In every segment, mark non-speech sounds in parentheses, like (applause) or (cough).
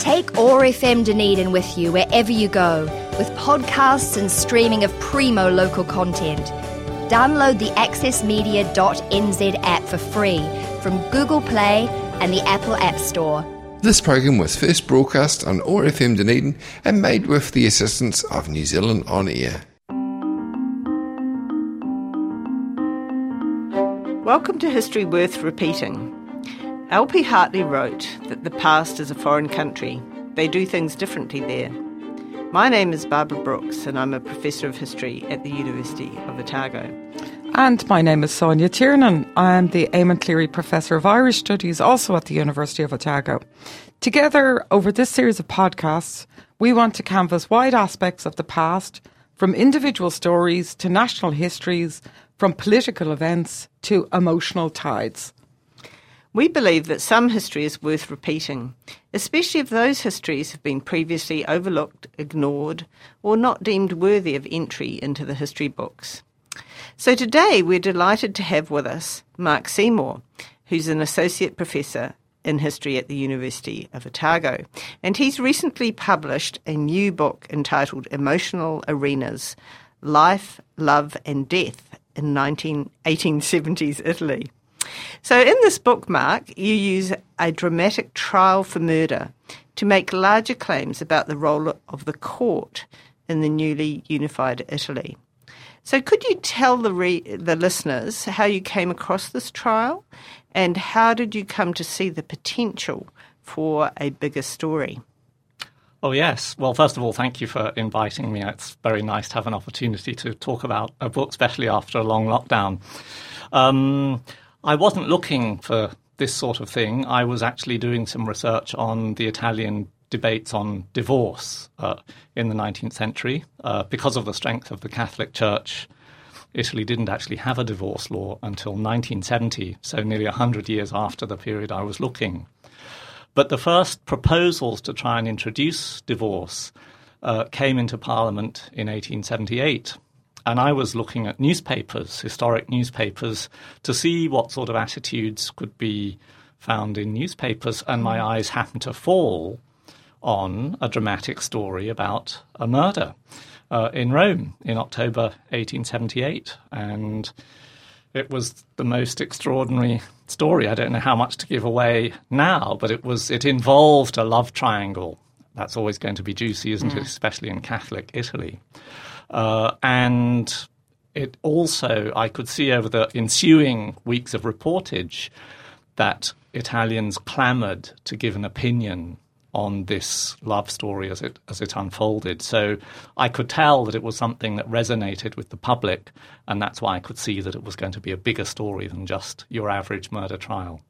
Take OAR FM Dunedin with you wherever you go, with podcasts and streaming of primo local content. Download the accessmedia.nz app for free from Google Play and the Apple App Store. This program was first broadcast on OAR FM Dunedin and made with the assistance of New Zealand On Air. Welcome to History Worth Repeating. L.P. Hartley wrote that the past is a foreign country. They do things differently there. My name is Barbara Brookes, and I'm a professor of history at the University of Otago. And my name is Sonja Tiernan. I am the Eamon Cleary Professor of Irish Studies, also at the University of Otago. Together, over this series of podcasts, we want to canvass wide aspects of the past, from individual stories to national histories, from political events to emotional tides. We believe that some history is worth repeating, especially if those histories have been previously overlooked, ignored, or not deemed worthy of entry into the history books. So today we're delighted to have with us Mark Seymour, who's an associate professor in history at the University of Otago. And he's recently published a new book entitled Emotional Arenas Life, Love, and Death in 19, 1870s Italy. So, in this book, Mark, you use a dramatic trial for murder to make larger claims about the role of the court in the newly unified Italy. So, could you tell the re- the listeners how you came across this trial, and how did you come to see the potential for a bigger story? Oh, yes. Well, first of all, thank you for inviting me. It's very nice to have an opportunity to talk about a book, especially after a long lockdown. Um, I wasn't looking for this sort of thing. I was actually doing some research on the Italian debates on divorce uh, in the 19th century. Uh, because of the strength of the Catholic Church, Italy didn't actually have a divorce law until 1970, so nearly 100 years after the period I was looking. But the first proposals to try and introduce divorce uh, came into Parliament in 1878 and I was looking at newspapers, historic newspapers, to see what sort of attitudes could be found in newspapers, and my eyes happened to fall on a dramatic story about a murder uh, in Rome in October 1878. And it was the most extraordinary story. I don't know how much to give away now, but it was it involved a love triangle. That's always going to be juicy, isn't mm. it? Especially in Catholic Italy. Uh, and it also, I could see over the ensuing weeks of reportage that Italians clamoured to give an opinion on this love story as it as it unfolded. So I could tell that it was something that resonated with the public, and that's why I could see that it was going to be a bigger story than just your average murder trial.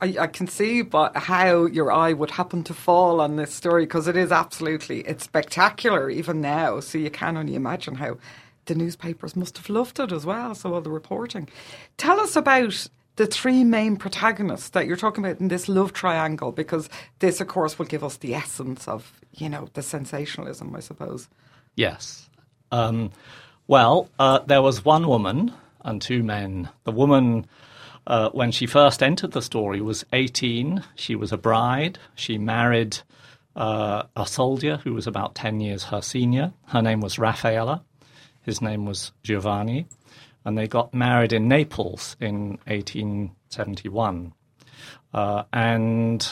I, I, can see but how your eye would happen to fall on this story because it is absolutely it's spectacular even now. So you can only imagine how the newspapers must have loved it as well. So all the reporting. Tell us about the three main protagonists that you're talking about in this love triangle because this, of course, will give us the essence of you know the sensationalism, I suppose. Yes. Um, well, uh, there was one woman and two men. The woman uh, when she first entered the story was 18. She was a bride. She married uh, a soldier who was about 10 years her senior. Her name was Raffaella. His name was Giovanni. And they got married in Naples in 1871. Uh, and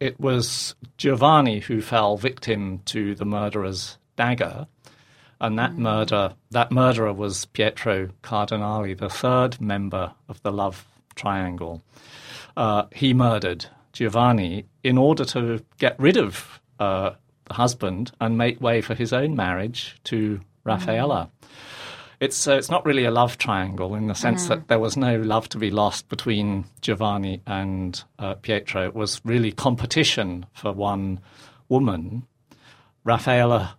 it was Giovanni who fell victim to the murderer's dagger. And that mm. murder, that murderer was Pietro Cardinali, the third member of the love triangle. Uh, he murdered Giovanni in order to get rid of uh, the husband and make way for his own marriage to Raffaella. Mm. It's uh, it's not really a love triangle in the sense mm. that there was no love to be lost between Giovanni and uh, Pietro. It was really competition for one woman. Raffaella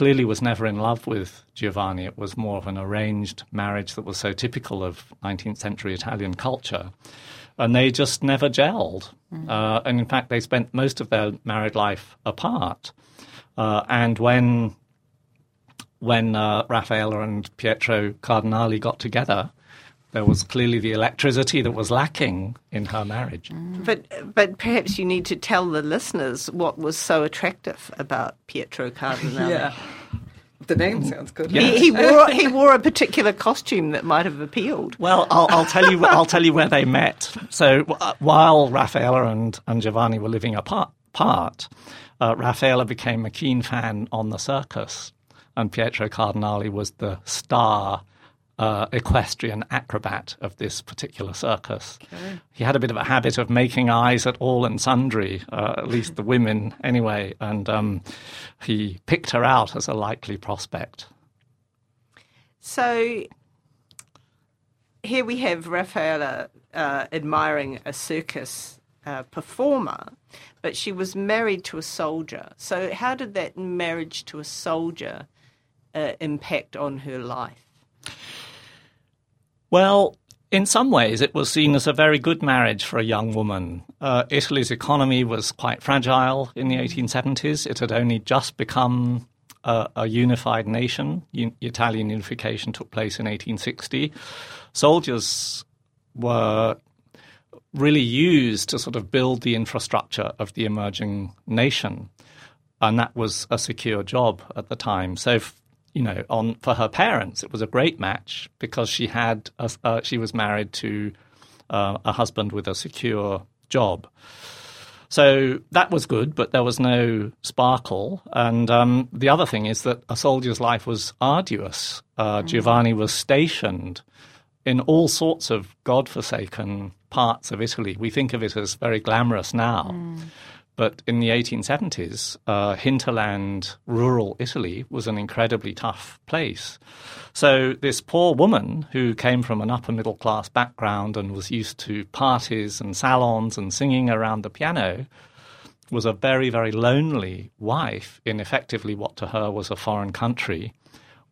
clearly was never in love with Giovanni. It was more of an arranged marriage that was so typical of 19th century Italian culture. And they just never gelled. Mm. Uh, and in fact, they spent most of their married life apart. Uh, and when when uh, Raffaella and Pietro Cardinali got together, there was clearly the electricity that was lacking in her marriage. But but perhaps you need to tell the listeners what was so attractive about Pietro Cardinali. (laughs) Yeah. The name sounds good. He, he wore he wore a particular costume that might have appealed. Well, I'll, I'll tell you. I'll tell you where they met. So uh, while Raffaella and, and Giovanni were living apart, apart uh, Raffaella became a keen fan on the circus, and Pietro Cardinali was the star uh, equestrian acrobat of this particular circus. He had a bit of a habit of making eyes at all and sundry, uh, at least the women anyway, and um, he picked her out as a likely prospect. So here we have Raffaella uh, admiring a circus uh, performer, but she was married to a soldier. So how did that marriage to a soldier uh, impact on her life? Well, in some ways, it was seen as a very good marriage for a young woman. Uh, Italy's economy was quite fragile in the 1870s. It had only just become a, a unified nation. Italian unification took place in 1860. Soldiers were really used to sort of build the infrastructure of the emerging nation. And that was a secure job at the time. So, you know, on for her parents, it was a great match because she had a, uh, she was married to uh, a husband with a secure job. So that was good, but there was no sparkle. And um, the other thing is that a soldier's life was arduous. Uh, Giovanni was stationed in all sorts of godforsaken parts of Italy. We think of it as very glamorous now. But in the 1870s, uh, hinterland, rural Italy was an incredibly tough place. So, this poor woman who came from an upper middle class background and was used to parties and salons and singing around the piano was a very, very lonely wife in effectively what to her was a foreign country,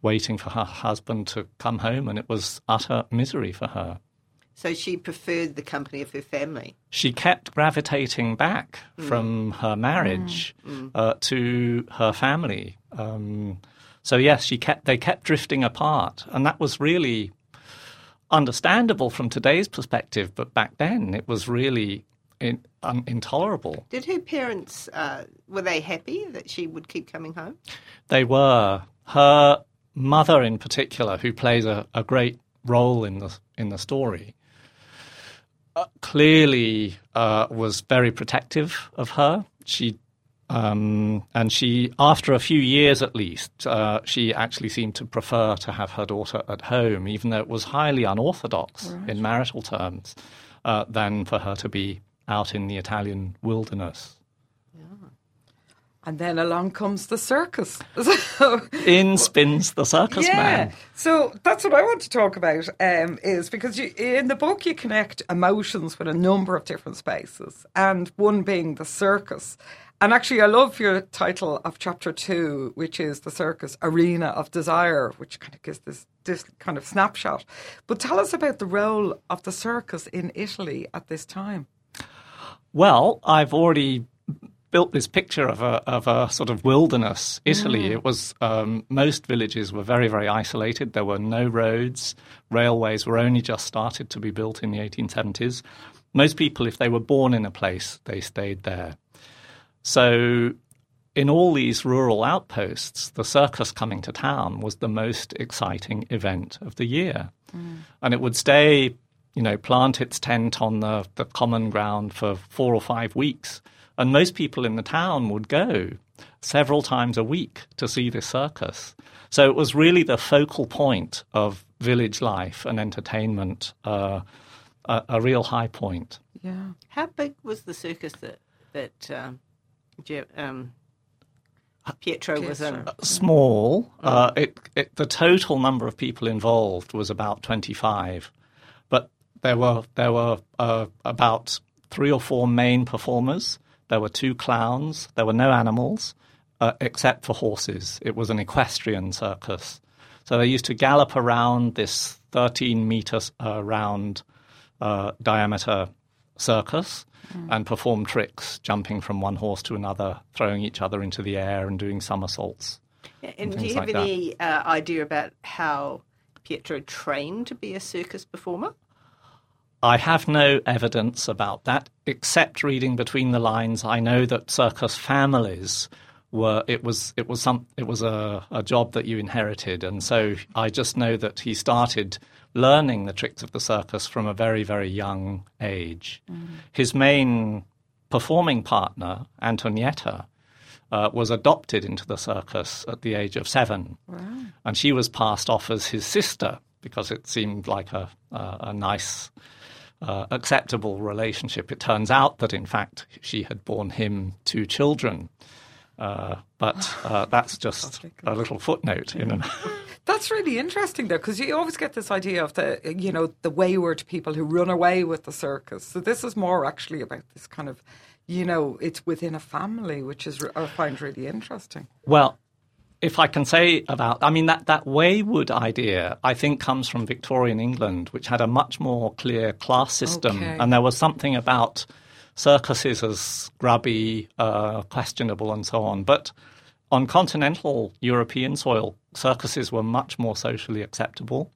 waiting for her husband to come home, and it was utter misery for her So she preferred the company of her family. she kept gravitating back from her marriage Uh, to her family. Um, so yes, she kept they kept drifting apart, and that was really understandable from today's perspective. But back then, it was really in, un, intolerable. Did her parents uh, were they happy that she would keep coming home? They were her mother, in particular, who plays a, a great role in the in the story. Uh, clearly, uh, was very protective of her. She um, and she, after a few years at least, uh, she actually seemed to prefer to have her daughter at home, even though it was highly unorthodox in marital terms, uh, than for her to be out in the Italian wilderness. And then along comes the circus. (laughs) So, In spins the circus yeah. man. So that's what I want to talk about. Um, is because you, in the book you connect emotions with a number of different spaces, and one being the circus. And actually, I love your title of chapter two, which is the circus arena of desire, which kind of gives this this kind of snapshot. But tell us about the role of the circus in Italy at this time. Well, I've already built this picture of a of a sort of wilderness Italy. It was um, most villages were very very isolated. There were no roads. Railways were only just started to be built in the 1870s. Most people, if they were born in a place, they stayed there. So, in all these rural outposts, the circus coming to town was the most exciting event of the year. And it would stay, you know, plant its tent on the, the common ground for four or five weeks. And most people in the town would go several times a week to see this circus. So it was really the focal point of village life and entertainment, uh, a, a real high point. Yeah. How big was the circus that that um, um, Pietro was in? Pietro. small. Uh, it, it, the total number of people involved was about 25, but there were there were uh, about three or four main performers. There were two clowns. There were no animals uh, except for horses. It was an equestrian circus, so they used to gallop around this 13 meters uh, round uh, diameter circus and perform tricks, jumping from one horse to another, throwing each other into the air, and doing somersaults. And do you have like any uh, idea about how Pietro trained to be a circus performer? I have no evidence about that, except reading between the lines. I know that circus families were it was it was some it was a, a job that you inherited, and so I just know that he started learning the tricks of the circus from a very very young age. His main performing partner, Antonietta, uh, was adopted into the circus at the age of seven, and she was passed off as his sister because it seemed like a a, a nice uh, acceptable relationship. It turns out that, in fact, she had borne him two children. Uh, but uh, (gasps) that's just a little footnote in an. (laughs) That's really interesting, though, because you always get this idea of the, you know, the wayward people who run away with the circus. So this is more actually about this kind of, you know, it's within a family, which is I find really interesting. Well, if I can say about, I mean, that, that wayward idea, I think, comes from Victorian England, which had a much more clear class system. Okay. And there was something about circuses as grubby, uh, questionable, and so on. But on continental European soil, circuses were much more socially acceptable.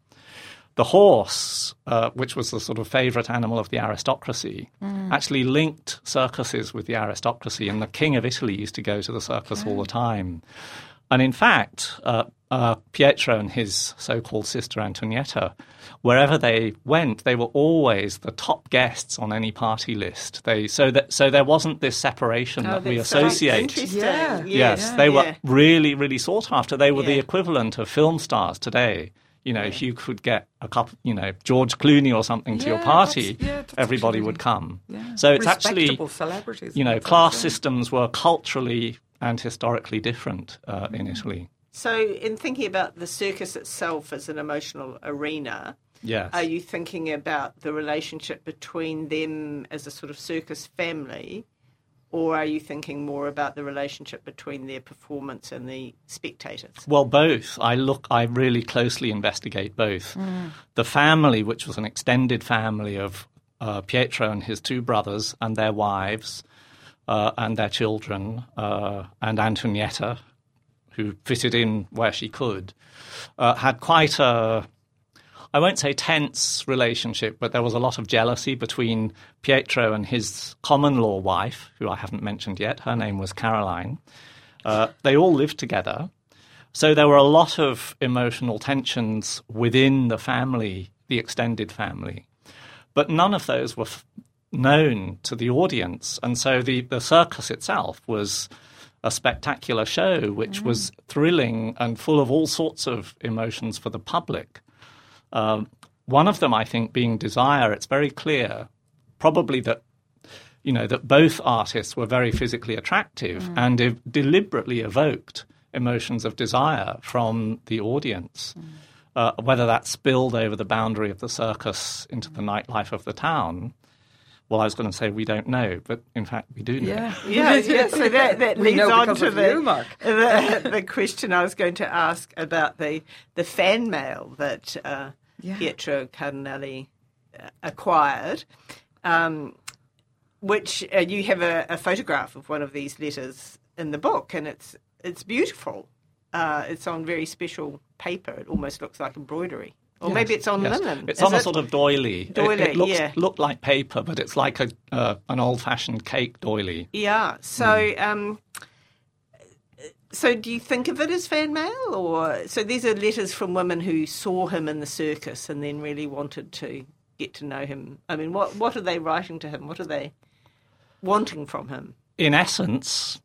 The horse, uh, which was the sort of favourite animal of the aristocracy, actually linked circuses with the aristocracy, and the king of Italy used to go to the circus all the time. And in fact, uh, uh, Pietro and his so called sister Antonietta, wherever they went, they were always the top guests on any party list. They, so, that, so there wasn't this separation that we Oh, that's so associate. Yeah. Yes, Yeah. they were Yeah. really, really sought after. They were the equivalent of film stars today. You know, if you could get a couple, you know, George Clooney or something to your party, that's- that's everybody would come. So it's actually, celebrities. you know, class systems were culturally and historically different uh, in Italy. So, in thinking about the circus itself as an emotional arena, Yes. are you thinking about the relationship between them as a sort of circus family, or are you thinking more about the relationship between their performance and the spectators? Well, both. I look. I really closely investigate both. The family, which was an extended family of uh, Pietro and his two brothers and their wives uh, and their children, uh, and Antonietta, who fitted in where she could, uh, had quite a. I won't say tense relationship, but there was a lot of jealousy between Pietro and his common law wife, who I haven't mentioned yet. Her name was Caroline. Uh, they all lived together. So there were a lot of emotional tensions within the family, the extended family. But none of those were f- known to the audience. And so the, the circus itself was a spectacular show, which was thrilling and full of all sorts of emotions for the public. Um, one of them, I think, being desire. It's very clear, probably that you know that both artists were very physically attractive and ev- deliberately evoked emotions of desire from the audience. Uh, whether that spilled over the boundary of the circus into the nightlife of the town, well, I was going to say we don't know, but in fact we do know. Yeah. (laughs) Yeah, yeah. So that, that (laughs) leads on to the, you, Mark. (laughs) the the question I was going to ask about the the fan mail that uh, Yeah. Pietro Cardinali uh, acquired, um, which uh, you have a, a photograph of one of these letters in the book, and it's it's beautiful. Uh, it's on very special paper. It almost looks like embroidery, or Yes, maybe it's on yes. linen. It's Is on a sort of doily. It- Doily, it, looks yeah. looked like paper, but it's like a uh, an old-fashioned cake doily. Yeah. So, um, so do you think of it as fan mail, or so these are letters from women who saw him in the circus and then really wanted to get to know him? I mean, what what are they writing to him? What are they wanting from him? in essence,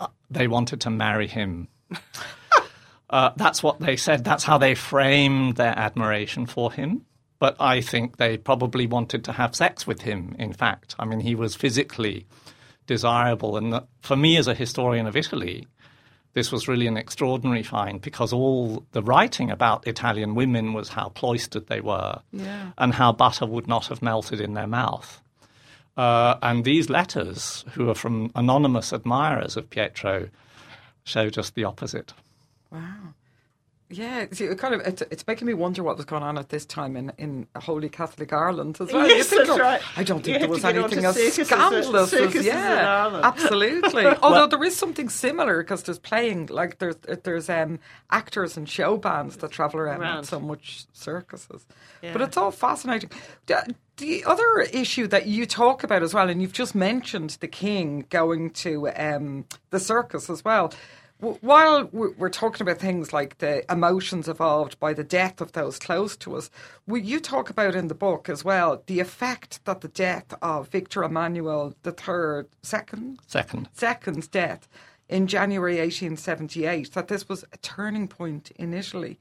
uh, they wanted to marry him. (laughs) uh, that's what they said. That's how they framed their admiration for him. But I think they probably wanted to have sex with him, in fact. I mean, he was physically desirable. And for me, as a historian of Italy, this was really an extraordinary find because all the writing about Italian women was how cloistered they were Yeah. and how butter would not have melted in their mouth. Uh, and these letters, who are from anonymous admirers of Pietro, show just the opposite. Wow. Yeah, see, it kind of it's, it's making me wonder what was going on at this time in, in Holy Catholic Ireland as well. Yes, that's oh, right. I don't think You there was anything as circuses scandalous as circuses yeah, absolutely. (laughs) Although there is something similar because there's playing like there's there's um, actors and show bands that travel around, Around. not so much circuses. Yeah. But it's all fascinating. The- The other issue that you talk about as well, and you've just mentioned the king going to um, the circus as well. W- While we're talking about things like the emotions evolved by the death of those close to us, we- you talk about in the book as well the effect that the death of Victor Emmanuel III, second, Second. second's death in January 1878, that this was a turning point in Italy.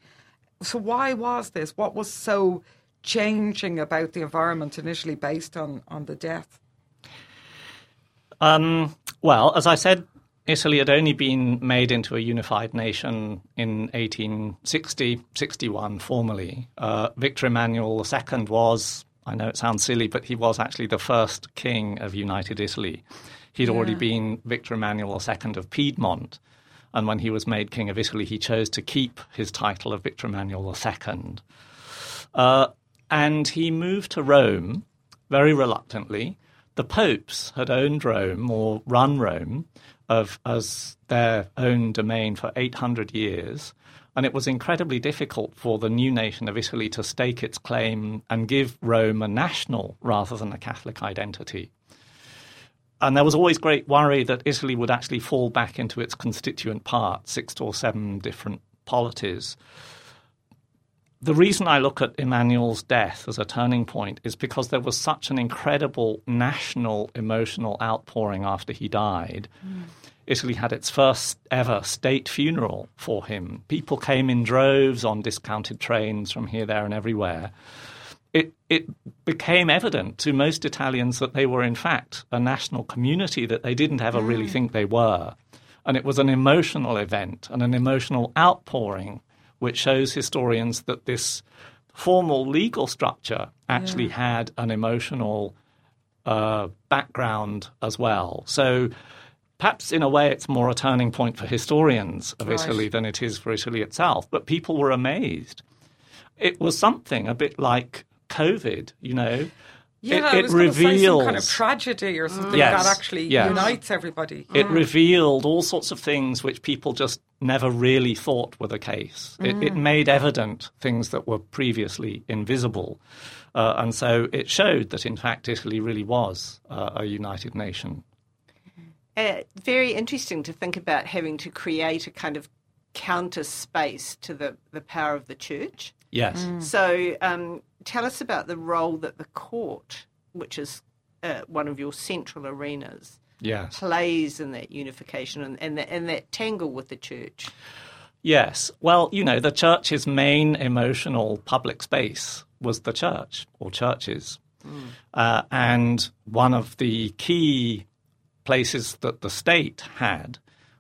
So, why was this? What was so changing about the environment initially based on, on the death? Um, well, as I said, Italy had only been made into a unified nation in 1860, 61 formally. Uh, Victor Emmanuel II was, I know it sounds silly, but he was actually the first king of United Italy. He'd already been Victor Emmanuel II of Piedmont. And when he was made king of Italy, he chose to keep his title of Victor Emmanuel II. Uh, and he moved to Rome very reluctantly. The popes had owned Rome or run Rome of, as their own domain for 800 years. And it was incredibly difficult for the new nation of Italy to stake its claim and give Rome a national rather than a Catholic identity. And there was always great worry that Italy would actually fall back into its constituent parts, six or seven different polities. The reason I look at Emmanuel's death as a turning point is because there was such an incredible national emotional outpouring after he died. Mm. Italy had its first ever state funeral for him. People came in droves on discounted trains from here, there, and everywhere. It, it became evident to most Italians that they were, in fact, a national community that they didn't ever really mm. think they were. And it was an emotional event and an emotional outpouring, which shows historians that this formal legal structure actually had an emotional uh, background as well. So perhaps in a way it's more a turning point for historians of Right. Italy than it is for Italy itself. But people were amazed. It was something a bit like COVID, you know. Yeah, it, I it was going to say some kind of tragedy or something Yes, that actually yes. unites everybody. it revealed all sorts of things which people just never really thought were the case. It, it made evident things that were previously invisible. Uh, and so it showed that, in fact, Italy really was uh, a united nation. Uh, very interesting to think about having to create a kind of counter space to the, the power of the church. Yes. So, um, tell us about the role that the court, which is uh, one of your central arenas, Yes. plays in that unification and, and, that, and that tangle with the church. Yes. Well, you know, the church's main emotional public space was the church or churches. Uh, and one of the key places that the state had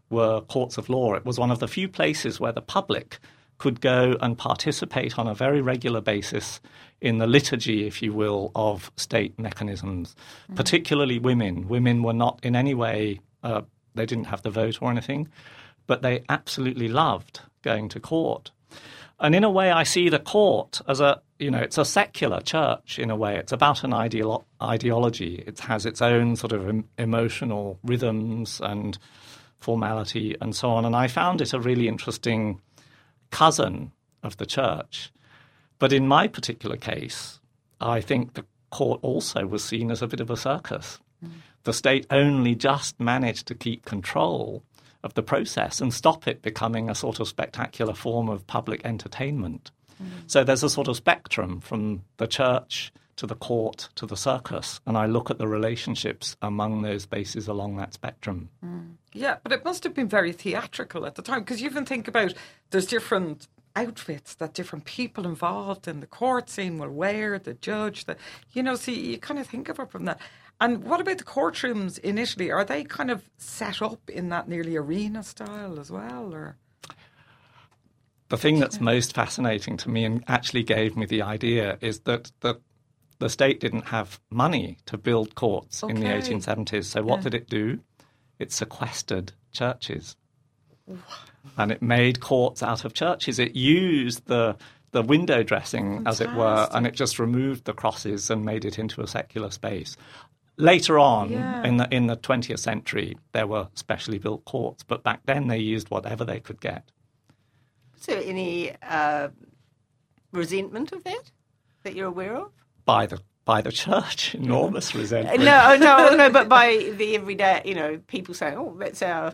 were courts of law. It was one of the few places where the public could go and participate on a very regular basis in the liturgy, if you will, of state mechanisms, particularly women. Women were not in any way, uh, they didn't have the vote or anything, but they absolutely loved going to court. And in a way, I see the court as a, you know, it's a secular church in a way. It's about an ideolo- ideology. It has its own sort of em- emotional rhythms and formality and so on. And I found it a really interesting cousin of the church. But in my particular case, I think the court also was seen as a bit of a circus. The state only just managed to keep control of the process and stop it becoming a sort of spectacular form of public entertainment. Mm. So there's a sort of spectrum from the church to the court to the circus, and I look at the relationships among those bases along that spectrum. Mm. Yeah, but it must have been very theatrical at the time because you even think about there's different outfits that different people involved in the court scene will wear, the judge, the you know, see you kind of think of it from that. And what about the courtrooms initially? Are they kind of set up in that nearly arena style as well, or? The thing that's most fascinating to me and actually gave me the idea is that the the state didn't have money to build courts in the Okay. 1870s. So what did it do? It sequestered churches. and it made courts out of churches. It used the the window dressing, as it were, and it just removed the crosses and made it into a secular space. Later on, Yeah. in the in the twentieth century, there were specially built courts, but back then they used whatever they could get. Is there any uh, resentment of that that you're aware of? by the by the church. (laughs) Enormous resentment. No, no, no. But by the everyday, you know, people saying, "Oh, that's our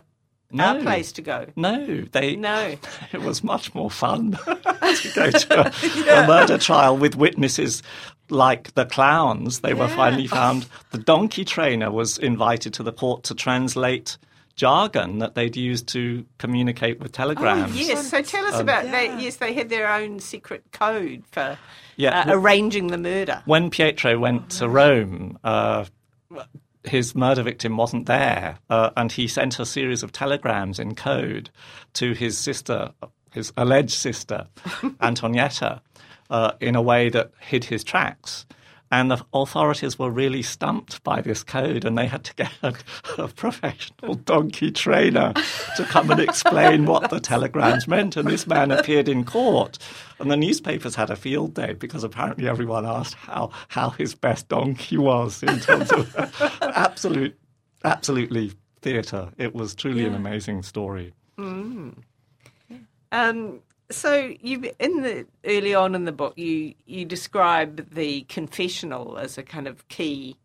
our place to go." No, they. No. (laughs) It was much more fun (laughs) to go to a, a murder trial with witnesses like the clowns. They were finally found. The donkey trainer was invited to the court to translate jargon that they'd used to communicate with telegrams. Oh, yes. So tell us about that. Yes, they had their own secret code for Yeah, uh, well- arranging the murder. when Pietro went to Rome, uh, his murder victim wasn't there, uh, and he sent a series of telegrams in code to his sister, his alleged sister, (laughs) Antonietta, uh, in a way that hid his tracks. And the authorities were really stumped by this code, and they had to get a, a professional donkey trainer to come and explain what the telegrams meant. And this man appeared in court, and the newspapers had a field day because apparently everyone asked how, how his best donkey was in terms of (laughs) absolute, absolutely theatre. It was truly an amazing story. Um, so you in the early on in the book, you you describe the confessional as a kind of key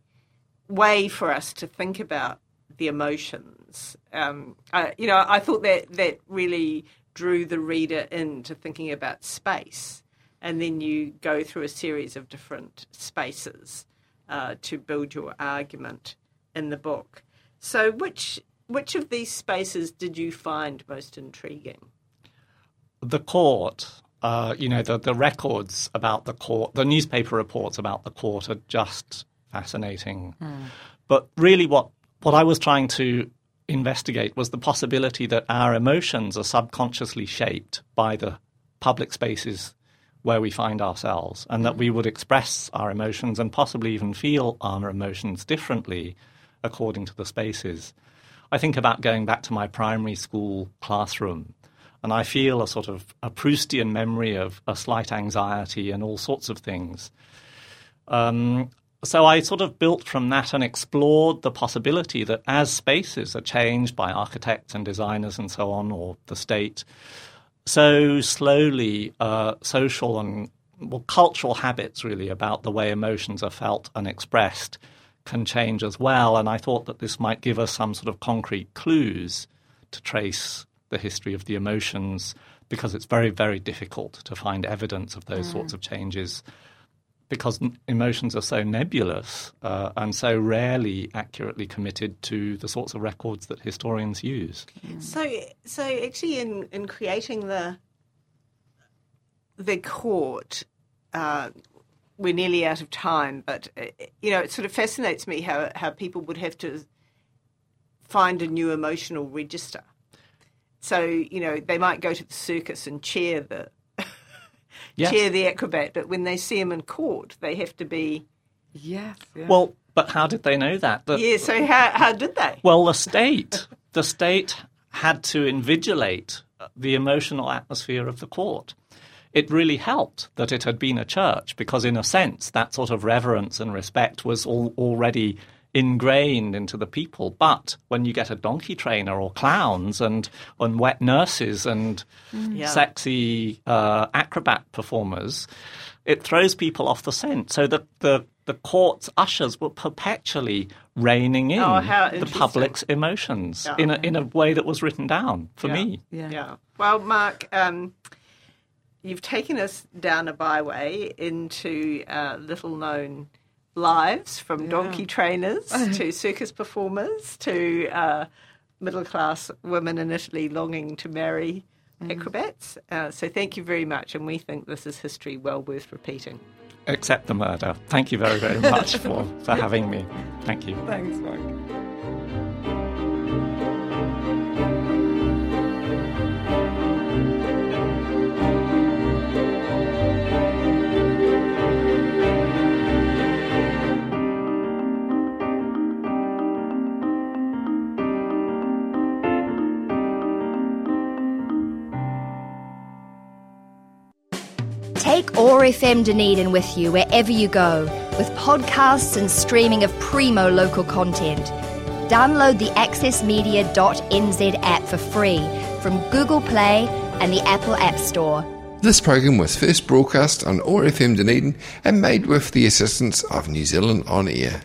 way for us to think about the emotions. Um, I, you know, I thought that that really drew the reader into thinking about space, and then you go through a series of different spaces uh, to build your argument in the book. So, which which of these spaces did you find most intriguing? The court, uh, you know, the, the records about the court, the newspaper reports about the court are just fascinating. But really, what, what I was trying to investigate was the possibility that our emotions are subconsciously shaped by the public spaces where we find ourselves, and that we would express our emotions and possibly even feel our emotions differently according to the spaces. I think about going back to my primary school classroom, and I feel a sort of a Proustian memory of a slight anxiety and all sorts of things. Um, so I sort of built from that and explored the possibility that as spaces are changed by architects and designers and so on, or the state, so slowly uh, social and well, cultural habits really about the way emotions are felt and expressed can change as well. And I thought that this might give us some sort of concrete clues to trace the history of the emotions because it's very, very difficult to find evidence of those sorts of changes because n- emotions are so nebulous uh, and so rarely accurately committed to the sorts of records that historians use. So, so actually, in, in creating the the court, uh, we're nearly out of time. But uh, you know, it sort of fascinates me how how people would have to find a new emotional register. So you know, they might go to the circus and cheer the (laughs) Yes. cheer the acrobat, but when they see him in court, they have to be Yes. Yeah. Well, but how did they know that? The- yeah. So how how did they? Well, the state, the state had to invigilate the emotional atmosphere of the court. It really helped that it had been a church because, in a sense, that sort of reverence and respect was all, already ingrained into the people. But when you get a donkey trainer or clowns and, and wet nurses and Yeah. sexy uh, acrobat performers, it throws people off the scent. So that the, the court's ushers were perpetually reining in Oh, the public's emotions Yeah. in, a, in a way that was written down for Yeah. me. yeah. Yeah. Well, Mark, um, you've taken us down a byway into uh, little known lives from donkey trainers (laughs) to circus performers to uh, middle class women in Italy longing to marry acrobats. Uh, so thank you very much. And we think this is history well worth repeating. Except the murder. Thank you very, very much (laughs) for, for having me. Thank you. Thanks, Mark. OAR FM Dunedin with you wherever you go with podcasts and streaming of primo local content. Download the accessmedia.nz app for free from Google Play and the Apple App Store. This program was first broadcast on OAR FM Dunedin and made with the assistance of New Zealand On Air.